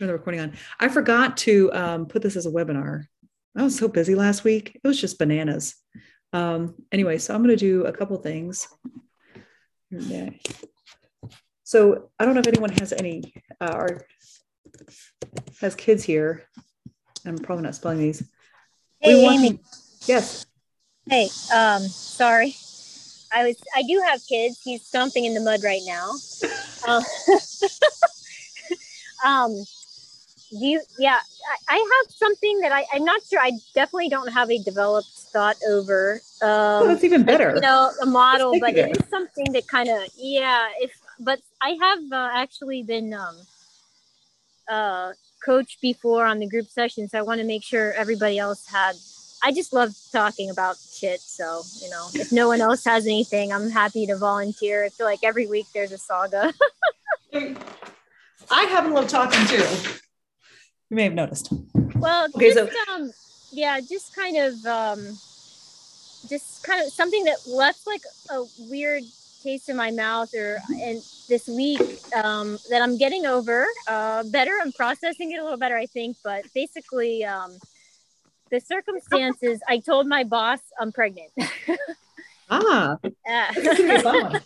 turn the recording on. I forgot to um, put this as a webinar. I was so busy last week. It was just bananas. Um, anyway, so I'm going to do a couple things. So I don't know if anyone has any uh, or has kids here. I'm probably not spelling these. Hey, We want- Amy. Yes. Hey, um, sorry. I was. I do have kids. He's stomping in the mud right now. Uh, um, do you? Yeah, I, I have something that I. I'm not sure. I definitely don't have a developed thought over. Um, that's even better. you know, a model, but it is something that kind of. Yeah. If but I have uh, actually been um, uh, coached before on the group sessions. I want to make sure everybody else had I just love talking about shit. So, you know, if no one else has anything, I'm happy to volunteer. I feel like every week there's a saga. I happen to love talking too. You may have noticed. well, Okay, just, um, yeah, just kind of, um, just kind of something that left like a weird taste in my mouth or and this week um, that I'm getting over uh, better. I'm processing it a little better, I think. But basically, um, the circumstances, I told my boss I'm pregnant. Ah, Uh, that's gonna be a fun one.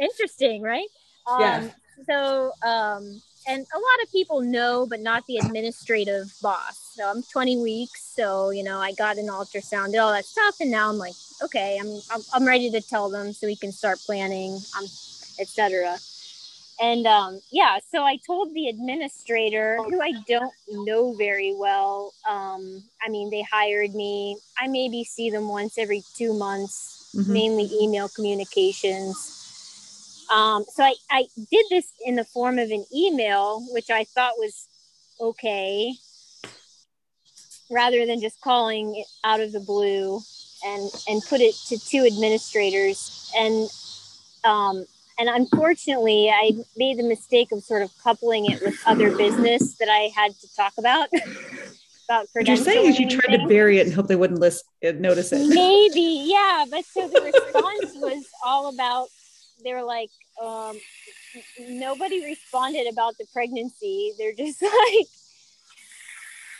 interesting, right? Um, Yeah. So, um, and a lot of people know, but not the administrative boss. So I'm 20 weeks. So, you know, I got an ultrasound, did all that stuff. And now I'm like, okay, I'm, I'm, I'm ready to tell them so we can start planning, um, etc. And um, yeah, so I told the administrator, who I don't know very well. Um, I mean, they hired me. I maybe see them once every two months, Mhm. mainly email communications. Um, so I, I did this in the form of an email, which I thought was okay, rather than just calling it out of the blue and and put it to two administrators. And um, and unfortunately, I made the mistake of sort of coupling it with other business that I had to talk about. about What you're saying is you tried to bury it and hope they wouldn't list, uh, notice it. Maybe, yeah. But so the response was all about they were like, um, nobody responded about the pregnancy. They're just like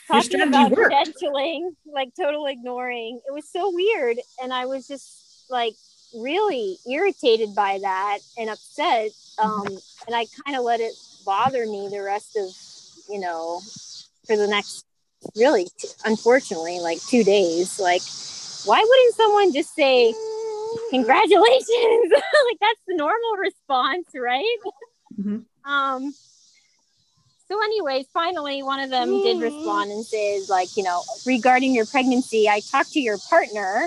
talking about worked. credentialing, like total ignoring. It was so weird. And I was just like really irritated by that and upset. Um, and I kind of let it bother me the rest of, you know, for the next really, t- unfortunately, like two days. Like, why wouldn't someone just say, congratulations? like, that's the normal response, right? Mhm. Um, so, anyways, finally, one of them did respond and says, like, you know, regarding your pregnancy, I talked to your partner.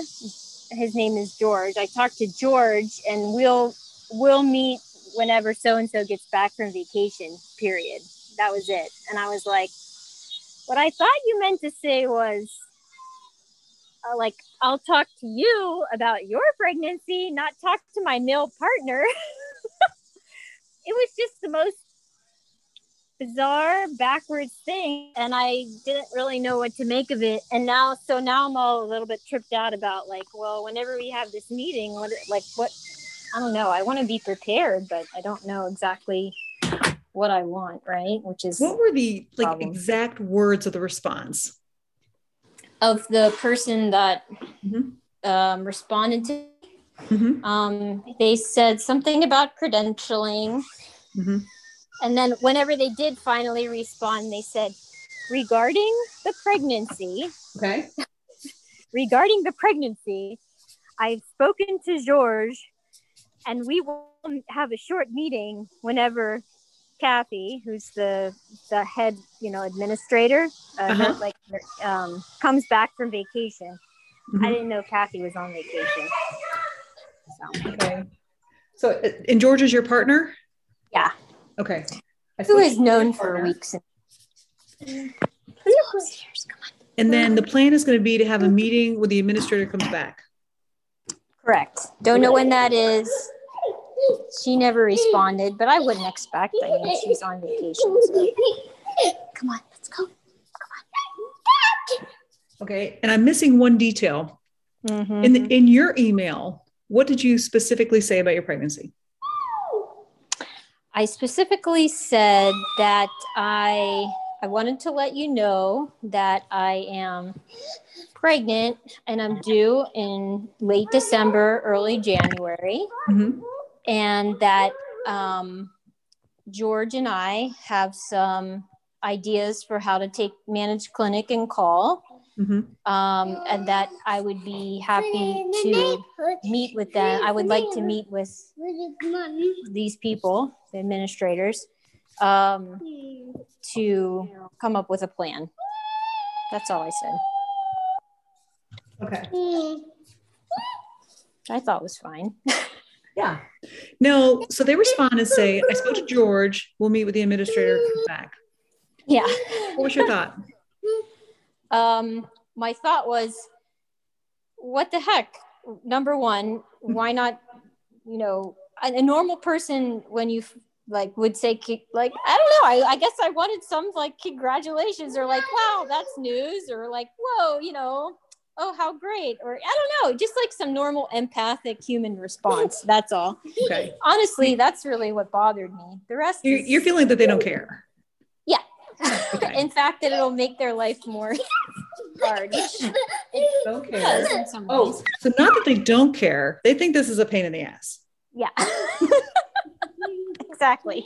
His name is George. I talked to George, and we'll we'll meet whenever so and so gets back from vacation. Period. That was it. And I was like, what I thought you meant to say was, uh, like, I'll talk to you about your pregnancy, not talk to my male partner. it was just the most bizarre backwards thing and i didn't really know what to make of it and now so now i'm all a little bit tripped out about like well whenever we have this meeting what like what i don't know i want to be prepared but i don't know exactly what i want right which is What were the like Problem. exact words of the response? Of the person that Mhm. um, responded to Mhm. um, they said something about credentialing Mhm. And then whenever they did finally respond, they said, regarding the pregnancy, Okay. regarding the pregnancy, I've spoken to George and we will have a short meeting whenever Kathy, who's the the head, you know, administrator, uh, Uh-huh. like um, comes back from vacation. I Mhm. didn't know Kathy was on vacation. So, Okay. So, uh, and George is your partner? yeah, Okay. I who switched known for partner. weeks. And- And then the plan is going to be to have a meeting when the administrator comes back. Correct. Don't know when that is. She never responded, but I wouldn't expect. I mean, she's on vacation. so- Come on, let's go. Come on. Okay. And I'm missing one detail. Mm-hmm. In the, in your email, what did you specifically say about your pregnancy? I specifically said that I I wanted to let you know that I am pregnant and I'm due in late December, early January, Mhm. And that um, George and I have some ideas for how to take manage clinic and call, Mhm. um, and that I would be happy to meet with them. I would like to meet with these people, the administrators, um, to come up with a plan. That's all I said. Okay. I thought was fine. Yeah. No, so they respond and say, I spoke to George. We'll meet with the administrator comes back. yeah. What was your thought? Um, my thought was, what the heck? Number one, why not? You know, a, a normal person when you like would say like I don't know. I, I guess I wanted some like congratulations or like wow that's news or like whoa you know oh how great or I don't know just like some normal empathic human response. That's all. Okay. Honestly, that's really what bothered me. The rest You're, is, you're feeling that they don't care. yeah Okay. in fact that it'll make their life more hard. which it Don't does in some Oh, ways. so not that they don't care. They think this is a pain in the ass. Yeah. exactly.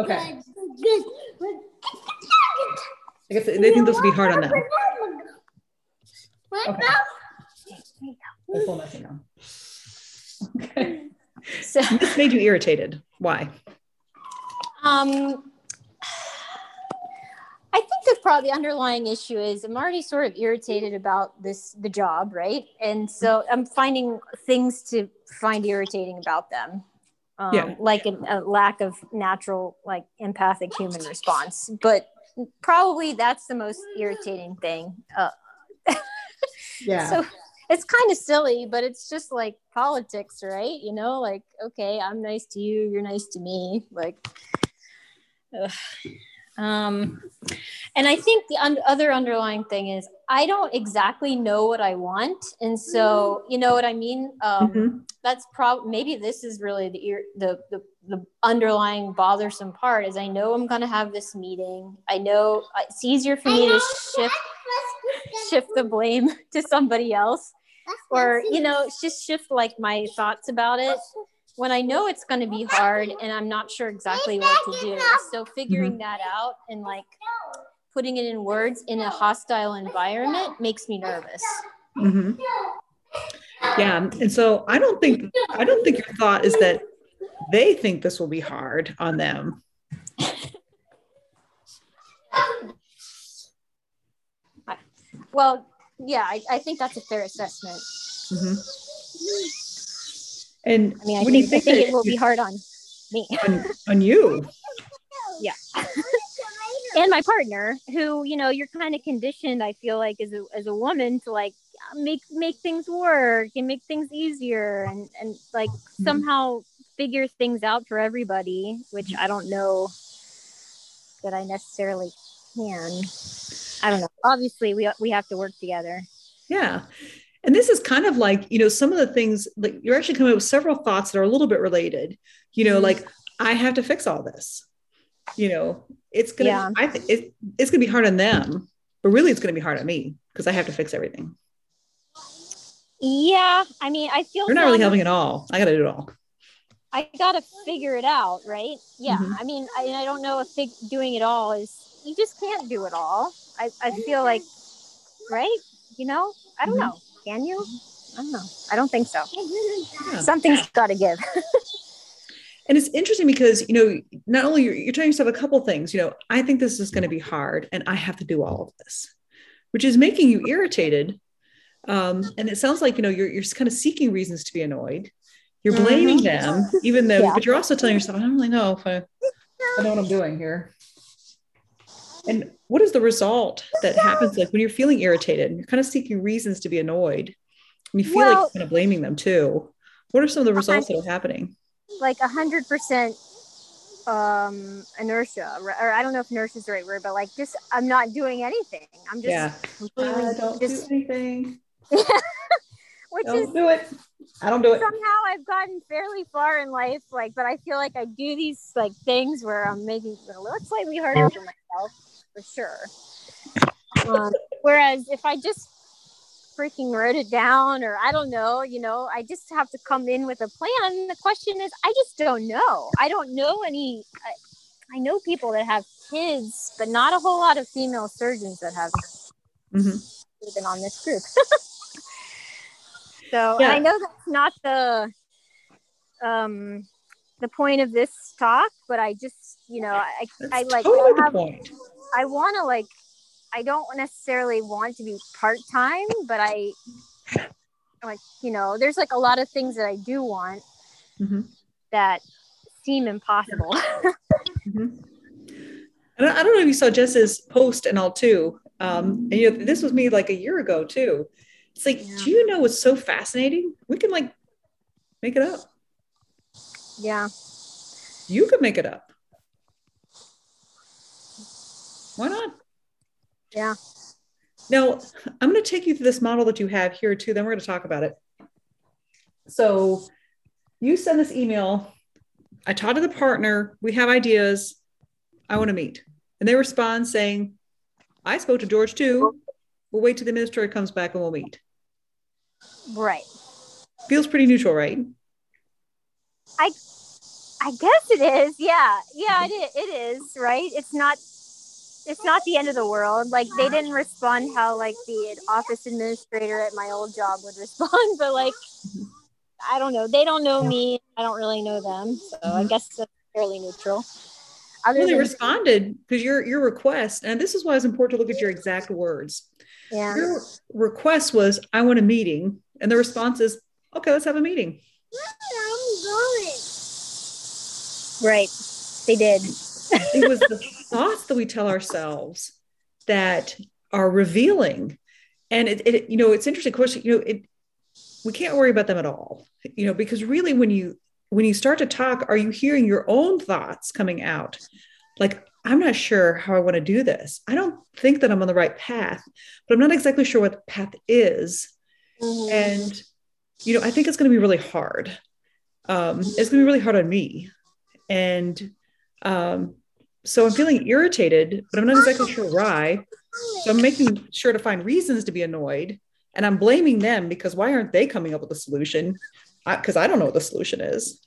Okay. I guess they think this will be hard on them. Okay. That's all nothing now. Okay. So, This made you irritated. Why? um, I think the probably underlying issue is I'm already sort of irritated about this the job, right? And so I'm finding things to find irritating about them. Um, Yeah. like a, a lack of natural, like empathic human response. But probably that's the most irritating thing. Uh, Yeah. So it's kind of silly, but it's just like politics, right? You know, like, okay, I'm nice to you, you're nice to me. Like, ugh. um, and I think the un- other underlying thing is I don't exactly know what I want. And so, you know what I mean? Um, Mhm. that's probably maybe this is really the, ear the the the underlying bothersome part is I know I'm going to have this meeting. I know uh, it's easier for me to shift shift the blame to somebody else or you know just shift like my thoughts about it when I know it's going to be hard and I'm not sure exactly what to do. So figuring that out and like putting it in words in a hostile environment makes me nervous. Mhm. Yeah. And so I don't think I don't think your thought is that they think this will be hard on them. Well, yeah, I, I think that's a fair assessment. Mhm. And I mean, I you think, I think, think it will be hard on me on, on you, yeah. and my partner, who you know you're kind of conditioned. I feel like as a as a woman to like make make things work and make things easier and and like somehow figure things out for everybody, which I don't know that I necessarily can. I don't know. Obviously, we we have to work together. Yeah. And this is kind of like, you know, some of the things like you're actually coming up with several thoughts that are a little bit related. You know, Mhm. like I have to fix all this. You know, it's gonna Yeah. I th- it, it's gonna be hard on them, but really it's gonna be hard on me because I have to fix everything. Yeah, I mean, I feel You're not really helping at all. I gotta do it all. I gotta figure it out, right? Yeah. Mhm. I mean, I, I don't know if fig- doing it all is. You just can't do it all. I, I feel like, right? You know, I don't Mhm. know. Can you? I don't know. I don't think so. Yeah. Something's got to give. And it's interesting because, you know, not only you're, you're telling yourself a couple things, you know, I think this is going to be hard and I have to do all of this, which is making you irritated. Um, and it sounds like, you know, you're, you're kind of seeking reasons to be annoyed. You're blaming Mhm. them, even though, Yeah. but you're also telling yourself, I don't really know if I, I know what I'm doing here. And what is the result that happens like when you're feeling irritated and you're kind of seeking reasons to be annoyed and you feel like you're kind of blaming them too? What are some of the results that are happening? like a hundred percent um inertia or, i don't know if inertia is the right word but like just i'm not doing anything i'm just yeah. completely Uh, don't just do anything. which is Don't do it. I don't do it. Somehow I've gotten fairly far in life, like, but I feel like I do these like things where I'm making it a little slightly harder for myself, for sure. Um, whereas if I just freaking wrote it down, or I don't know, you know, I just have to come in with a plan. The question is, I just don't know. I don't know any. I, I know people that have kids, but not a whole lot of female surgeons that have mm-hmm. been on this group. So yeah. I know that's not the um the point of this talk, but I just you know I that's I like totally I, have, I want to like I don't necessarily want to be part time, but I like you know there's like a lot of things that I do want mm-hmm. that seem impossible. mm-hmm. And I don't know if you saw Jess's post and all too. Um, and you know, this was me like a year ago too. It's like, yeah. do you know what's so fascinating? We can like make it up. Yeah. You could make it up. Why not? Yeah. Now, I'm going to take you through this model that you have here too. Then we're going to talk about it. So, you send this email. I talk to the partner. We have ideas. I want to meet. And they respond saying, I spoke to George too. We'll wait till the administrator comes back and we'll meet. Right. Feels pretty neutral, right? I I guess it is. Yeah. Yeah, it is, it is, right? It's not it's not the end of the world. Like they didn't respond how like the office administrator at my old job would respond, but like I don't know. They don't know me. I don't really know them. So I mm-hmm. guess that's fairly neutral. Other well, they responded because your your request, and this is why it's important to look at your exact words. Yeah. Your request was, I want a meeting. And the response is, okay, let's have a meeting. Right. They did. it was the thoughts that we tell ourselves that are revealing. And it, it you know, it's interesting. Of course, you know, it, we can't worry about them at all, you know, because really when you when you start to talk, are you hearing your own thoughts coming out? Like, I'm not sure how I want to do this. I don't think that I'm on the right path, but I'm not exactly sure what the path is. Mm-hmm. And, you know, I think it's going to be really hard. Um, it's going to be really hard on me. And um, so I'm feeling irritated, but I'm not exactly sure why. So I'm making sure to find reasons to be annoyed. And I'm blaming them because why aren't they coming up with a solution? Because I, I don't know what the solution is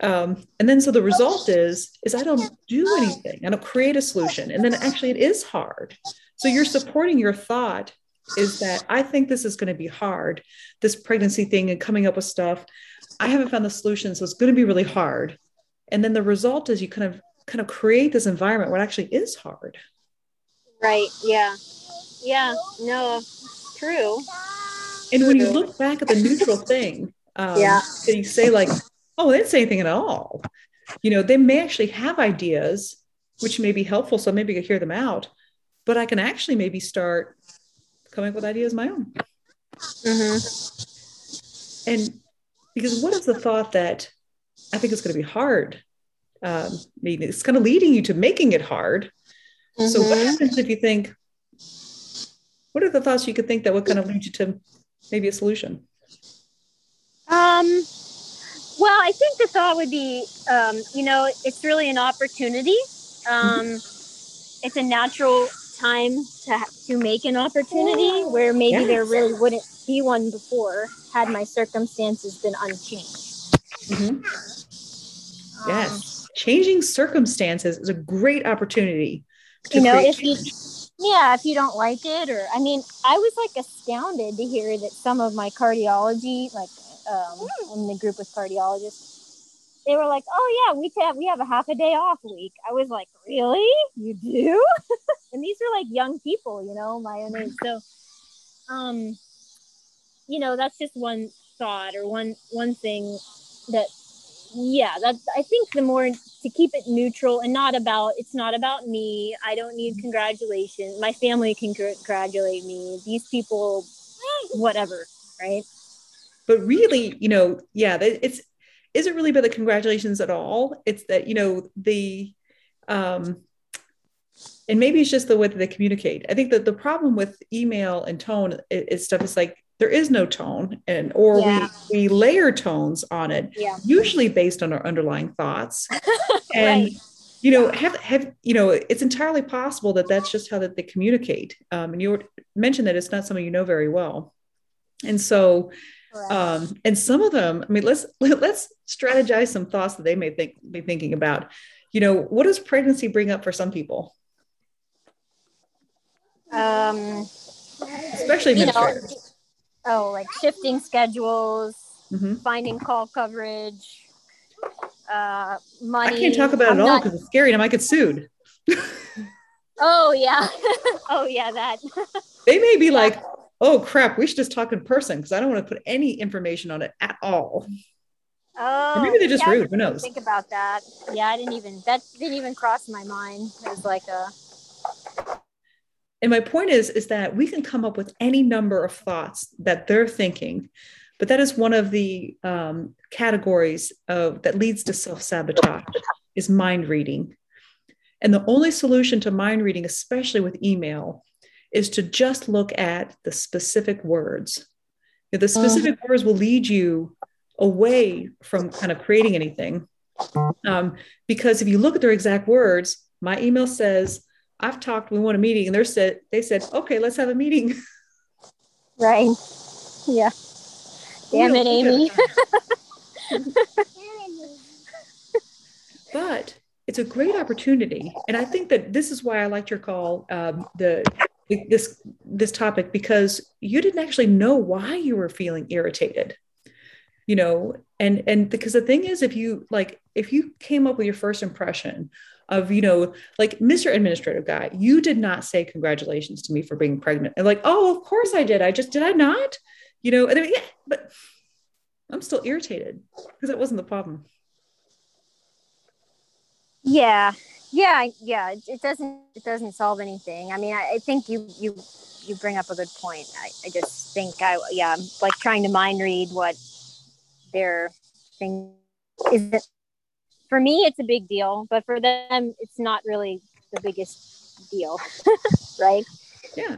um, and then so the result is is i don't do anything. I don't create a solution. And then actually it is hard. So you're supporting your thought is that i think this is going to be hard this pregnancy thing and coming up with stuff. I haven't found the solution so it's going to be really hard. And then the result is you kind of kind of create this environment where it actually is hard. Right. Yeah. Yeah. No true. And when you look back at the neutral thing um, yeah. you say like oh, they didn't say anything at all. You know, they may actually have ideas which may be helpful. So maybe I hear them out, but I can actually maybe start coming up with ideas my own. Mm-hmm. And because what is the thought that I think it's going to be hard? Um, I mean, it's kind of leading you to making it hard. Mm-hmm. So what mm-hmm. happens if you think, what are the thoughts you could think that would kind of lead you to maybe a solution? Um, well, I think the thought would be, um, you know, it's really an opportunity. Um, mm-hmm. It's a natural time to to make an opportunity where maybe yes. there really wouldn't be one before had my circumstances been unchanged. Mm-hmm. yes, um, changing circumstances is a great opportunity. you know, if you yeah, if you don't like it, or I mean, I was like astounded to hear that some of my cardiology, like um, in the group with cardiologists, they were like, "Oh yeah, we have we have a half a day off week." I was like, "Really? You do?" and these are like young people, you know, my own age. So, um, you know, that's just one thought or one one thing that, yeah, that's I think the more to keep it neutral and not about it's not about me. I don't need congratulations. My family can congratulate me. These people, whatever, right? But really you know yeah it's is it really about the congratulations at all it's that you know the um and maybe it's just the way that they communicate i think that the problem with email and tone is, stuff is like there is no tone and or Yeah. we we layer tones on it Yeah. usually based on our underlying thoughts and Right. you know have have you know it's entirely possible that that's just how that they communicate um, and you mentioned that it's not someone you know very well and so. Um, and some of them i mean let's let's strategize some thoughts that they may think be thinking about. You know what does pregnancy bring up for some people? Um, especially know, oh, like shifting schedules, Mhm. finding call coverage, uh, money. i can't talk about I'm it all not- because it's scary and i might get sued. Oh yeah, oh yeah, that. they may be like oh crap. We should just talk in person because i don't want to put any information on it at all. Oh, or maybe they're just yeah, rude. who knows? Think about that. Yeah, I didn't even that didn't even cross my mind. It was like a and my point is is that we can come up with any number of thoughts that they're thinking but that is one of the um, categories of that leads to self-sabotage is mind reading. And the only solution to mind reading especially with email is to just look at the specific words the specific words will lead you away from kind of creating anything um, because if you look at their exact words my email says I've talked, we want a meeting, and they said they said, okay, let's have a meeting. right. Yeah. Damn it, Amy. but it's a great opportunity, and I think that this is why I liked your call, um, the this this topic because you didn't actually know why you were feeling irritated, you know, and and because the thing is, if you like, if you came up with your first impression of you know like mr administrative guy you did not say congratulations to me for being pregnant. And like oh of course i did. I just did i not? You know and I mean, yeah but i'm still irritated because that wasn't the problem. Yeah, yeah, yeah. It, it doesn't it doesn't solve anything. I mean, I, I think you you you bring up a good point. I, I just think I yeah, I'm like trying to mind read what their thing is. For me, it's a big deal, but for them, it's not really the biggest deal, right? yeah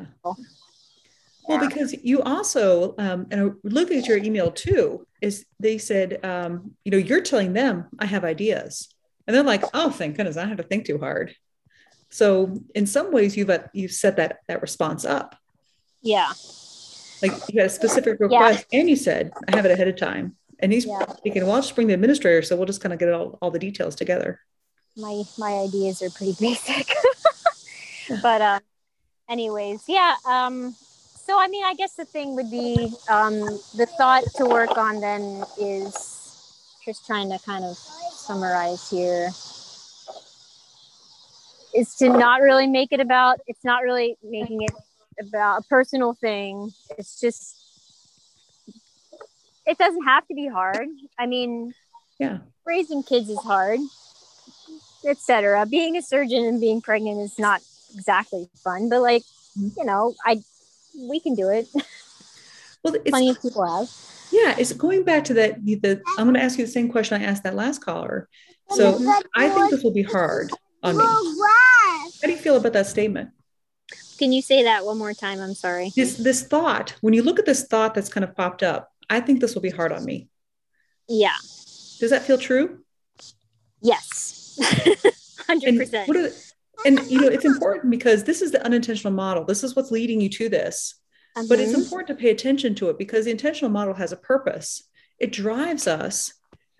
Yeah. well because you also um, and I looking at your email too is they said um, you know you're telling them i have ideas and they're like oh thank goodness i don't have to think too hard so in some ways you've uh, you've set that that response up Yeah, Like you had a specific request and you said, I have it ahead of time. And he's Yeah. thinking, well, I'll just bring the administrator. So we'll just kind of get all, all the details together. my my ideas are pretty basic but uh anyways yeah um so i mean i guess the thing would be um the thought to work on then is just trying to kind of summarize here. Is to not really make it about it's not really making it about a personal thing. It's just it doesn't have to be hard. I mean Yeah. raising kids is hard etc being a surgeon and being pregnant is not exactly fun but like Mhm. you know i we can do it. Well, it's, plenty of people have yeah, it's going back to that. The, the, I'm going to ask you the same question I asked that last caller. So I think this will be hard on me. How do you feel about that statement? can you say that one more time i'm sorry This, this thought, when you look at this thought that's kind of popped up, I think this will be hard on me. yeah Does that feel true? yes 100% And what are the, and you know, it's important because this is the unintentional model. This is what's leading you to this. But it's Mhm. important to pay attention to it because the intentional model has a purpose. It drives us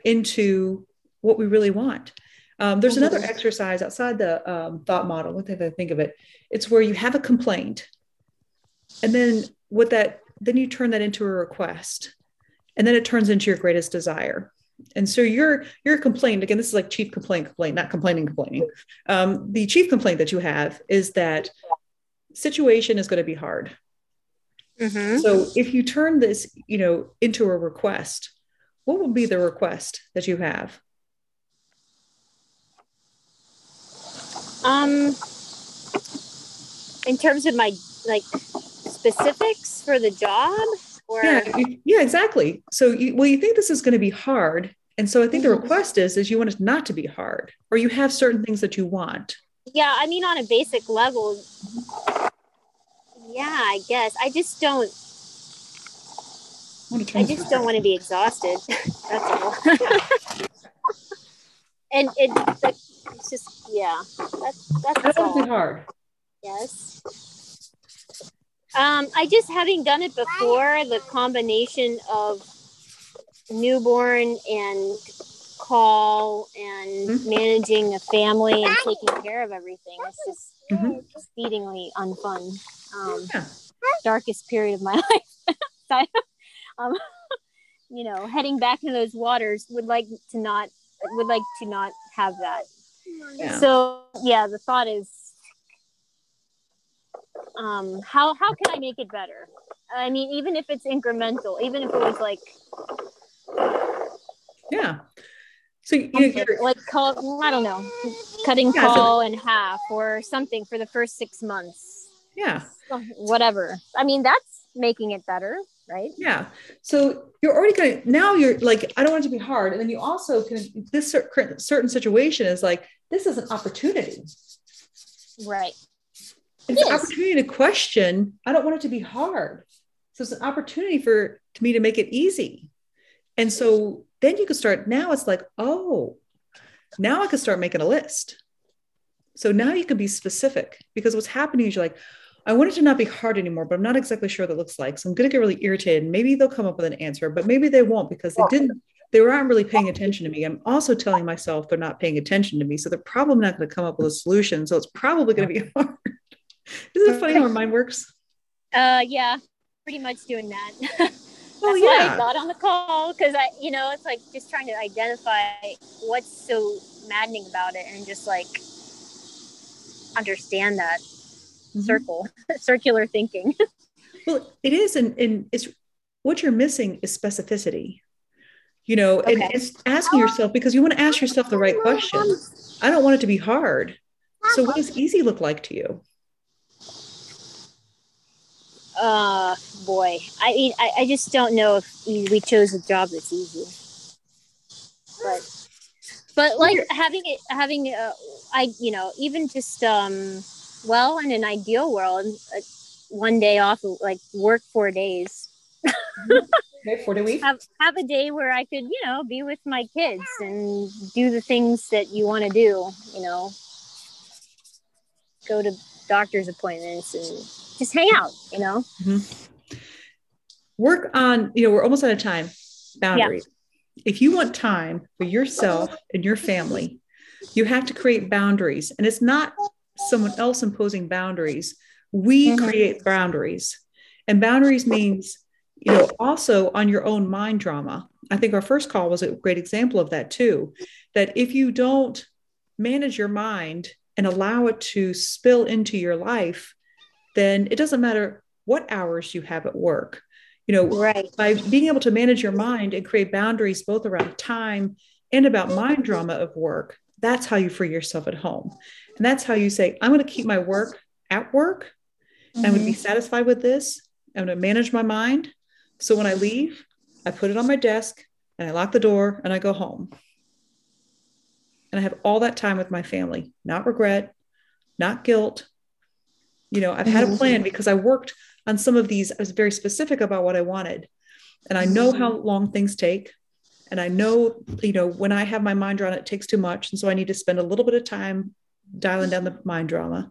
into what we really want. Um, there's another Mhm. exercise outside the um, thought model. What did I think of it? It's where you have a complaint, and then what that then you turn that into a request, and then it turns into your greatest desire. And so your your complaint again. This is like chief complaint complaint, not complaining complaining. Um, the chief complaint that you have is that situation is going to be hard. Mhm. So if you turn this, you know, into a request, what would be the request that you have? Um, in terms of my like specifics for the job, or Yeah, yeah, exactly. So you, well, you think this is going to be hard, and so I think the Mhm. request is is you want it not to be hard, or you have certain things that you want. yeah, I mean on a basic level, yeah, I guess I just don't. I just don't want to be exhausted. That's all. and it, it's just, yeah, that's, that's That all. would be hard. Yes. Um, I just having done it before, the combination of newborn and call and Mhm. managing a family and taking care of everything. It's just Mhm. exceedingly unfun. Um, Yeah. darkest period of my life. So, um, you know, heading back into those waters would like to not would like to not have that. Yeah. So yeah, the thought is um how how can I make it better? I mean, even if it's incremental, even if it was like yeah. So you know, like call I don't know, cutting Yeah, so- call in half or something for the first six months. yeah. Whatever. I mean, that's making it better, right? Yeah. So you're already going to, now you're like, I don't want it to be hard. And then you also can, this cer- certain situation is like, this is an opportunity. Right. It's an opportunity to question. I don't want it to be hard. So it's an opportunity for to me to make it easy. And so then you can start, now it's like, oh, now I can start making a list. So now you can be specific because what's happening is you're like, I want it to not be hard anymore, but I'm not exactly sure what that looks like. So I'm going to get really irritated. Maybe they'll come up with an answer, but maybe they won't because they didn't, they weren't really paying attention to me. I'm also telling myself they're not paying attention to me. So they're probably not going to come up with a solution. So it's probably going to be hard. Isn't it funny how our mind works? Uh, yeah, pretty much doing that. Well, That's why I yeah. got on the call because I, you know, it's like just trying to identify what's so maddening about it and just like understand that Mhm. circle, circular thinking. Well, it is, and, and it's what you're missing is specificity. You know, and it's asking yourself because you want to ask yourself the right question. I don't want it to be hard. So, what does easy look like to you? Uh, boy, I mean, I, I just don't know if we chose a job that's easy, but but like having it having uh, I you know even just um well in an ideal world uh, one day off like work four days. Okay, four day week. have have a day where I could you know be with my kids and do the things that you want to do you know. Go to doctor's appointments and just hang out you know Work on, you know, we're almost out of time. Boundaries. If you want time for yourself and your family, you have to create boundaries. And it's not someone else imposing boundaries. We Mhm. create boundaries. And boundaries means, you know, also on your own mind drama. I think our first call was a great example of that too. That if you don't manage your mind and allow it to spill into your life, then it doesn't matter what hours you have at work. You know, right by being able to manage your mind and create boundaries both around time and about mind drama of work, that's how you free yourself at home. And that's how you say, I'm going to keep my work at work. I'm going to be mm-hmm. satisfied with this. I'm going to manage my mind. So when I leave, I put it on my desk and I lock the door and I go home. And I have all that time with my family, not regret, not guilt. You know, I've had a Mhm. plan because I worked on some of these. I was very specific about what I wanted. And I know how long things take. And I know, you know, when I have my mind drama, it takes too much. And so I need to spend a little bit of time dialing down the mind drama.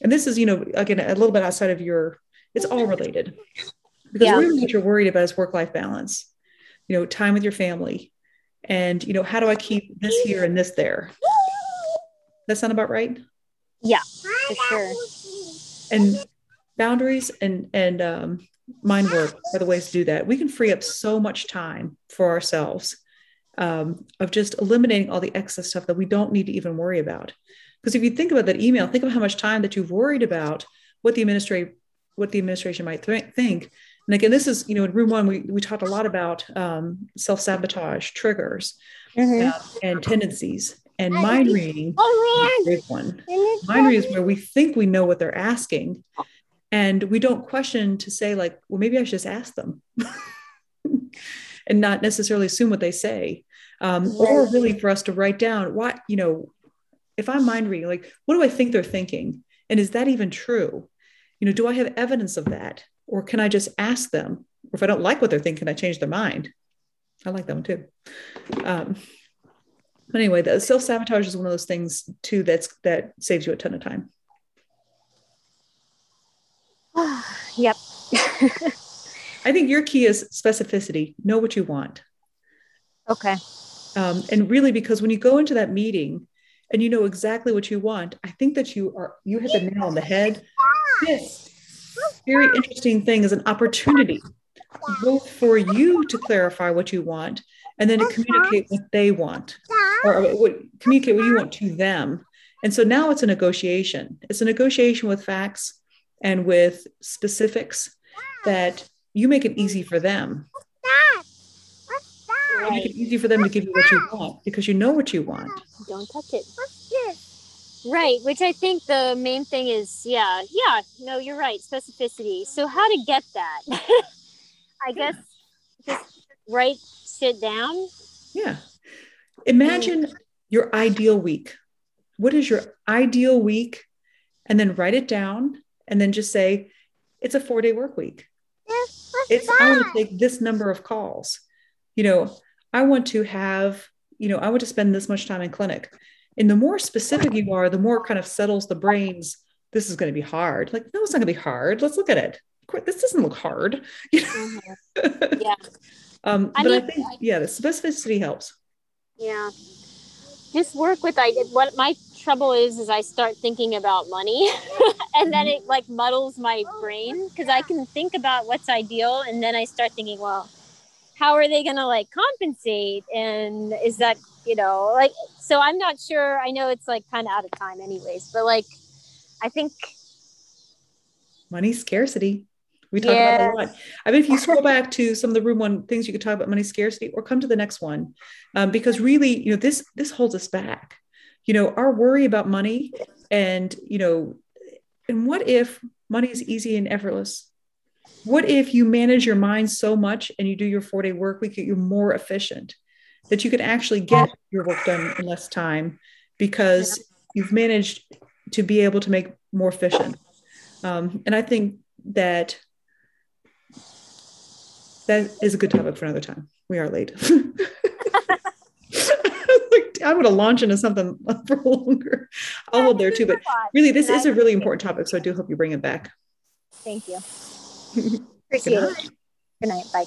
And this is, you know, again, a little bit outside of your, it's all related. Because Yeah. really what you're worried about is work life balance, you know, time with your family. And, you know, how do I keep this here and this there? That sound about right? Yeah, for sure and boundaries and and um, mind work are the ways to do that. We can free up so much time for ourselves um, of just eliminating all the excess stuff that we don't need to even worry about. Because if you think about that email think of how much time that you've worried about what the administrative what the administration might th- think. And again this is you know in room one we, we talked a lot about um, self-sabotage triggers Mhm. uh, and tendencies and mind reading is a big one. Mind reading is where we think we know what they're asking and we don't question to say like well maybe i should just ask them. And not necessarily assume what they say. Um, or really for us to write down what you know if i'm mind reading like what do i think they're thinking? And is that even true? You know do i have evidence of that? Or can i just ask them? Or if I don't like what they're thinking, I change their mind. I like that one too. Um, but anyway, the self sabotage is one of those things too that's that saves you a ton of time. yep. I think your key is specificity. Know what you want. Okay. Um, and really, because when you go into that meeting and you know exactly what you want, I think that you are you hit the nail on the head. This very interesting thing is an opportunity both for you to clarify what you want and then to communicate what they want or what, communicate what you want to them. And so now it's a negotiation. It's a negotiation with facts and with specifics that you make it easy for them. You make it easy for them to give you what you want because you know what you want. Don't touch it. Right, which I think the main thing is, yeah, yeah, no, you're right, specificity. So, how to get that? I guess just write, sit down. Yeah. Imagine your ideal week. What is your ideal week? And then write it down and then just say, it's a four day work week. It's, I want to take this number of calls. You know, I want to have, you know, I want to spend this much time in clinic. And the more specific you are, the more kind of settles the brains. This is going to be hard. Like, no, it's not going to be hard. Let's look at it. This doesn't look hard. Mm-hmm. Yeah. um, I but mean, I think, yeah, the specificity helps. Yeah. Just work with I what my trouble is is I start thinking about money and then it mm-hmm. like muddles my oh, brain because I can think about what's ideal and then I start thinking, well, how are they gonna like compensate? And is that you know, like so I'm not sure. I know it's like kind of out of time anyways, but like I think money scarcity. We talk yes. about a lot. I mean, if you scroll back to some of the room one things you could talk about money scarcity, or come to the next one, um, because really, you know, this this holds us back. You know, our worry about money, and you know, and what if money is easy and effortless? What if you manage your mind so much and you do your four day work week, you're more efficient? that you can actually get your work done in less time because you've managed to be able to make more efficient. Um, and I think that that is a good topic for another time. We are late. I'm going to launch into something for longer. I'll hold there too. But really, this is a really important topic. So I do hope you bring it back. Thank you. Appreciate it. Good night. Bye.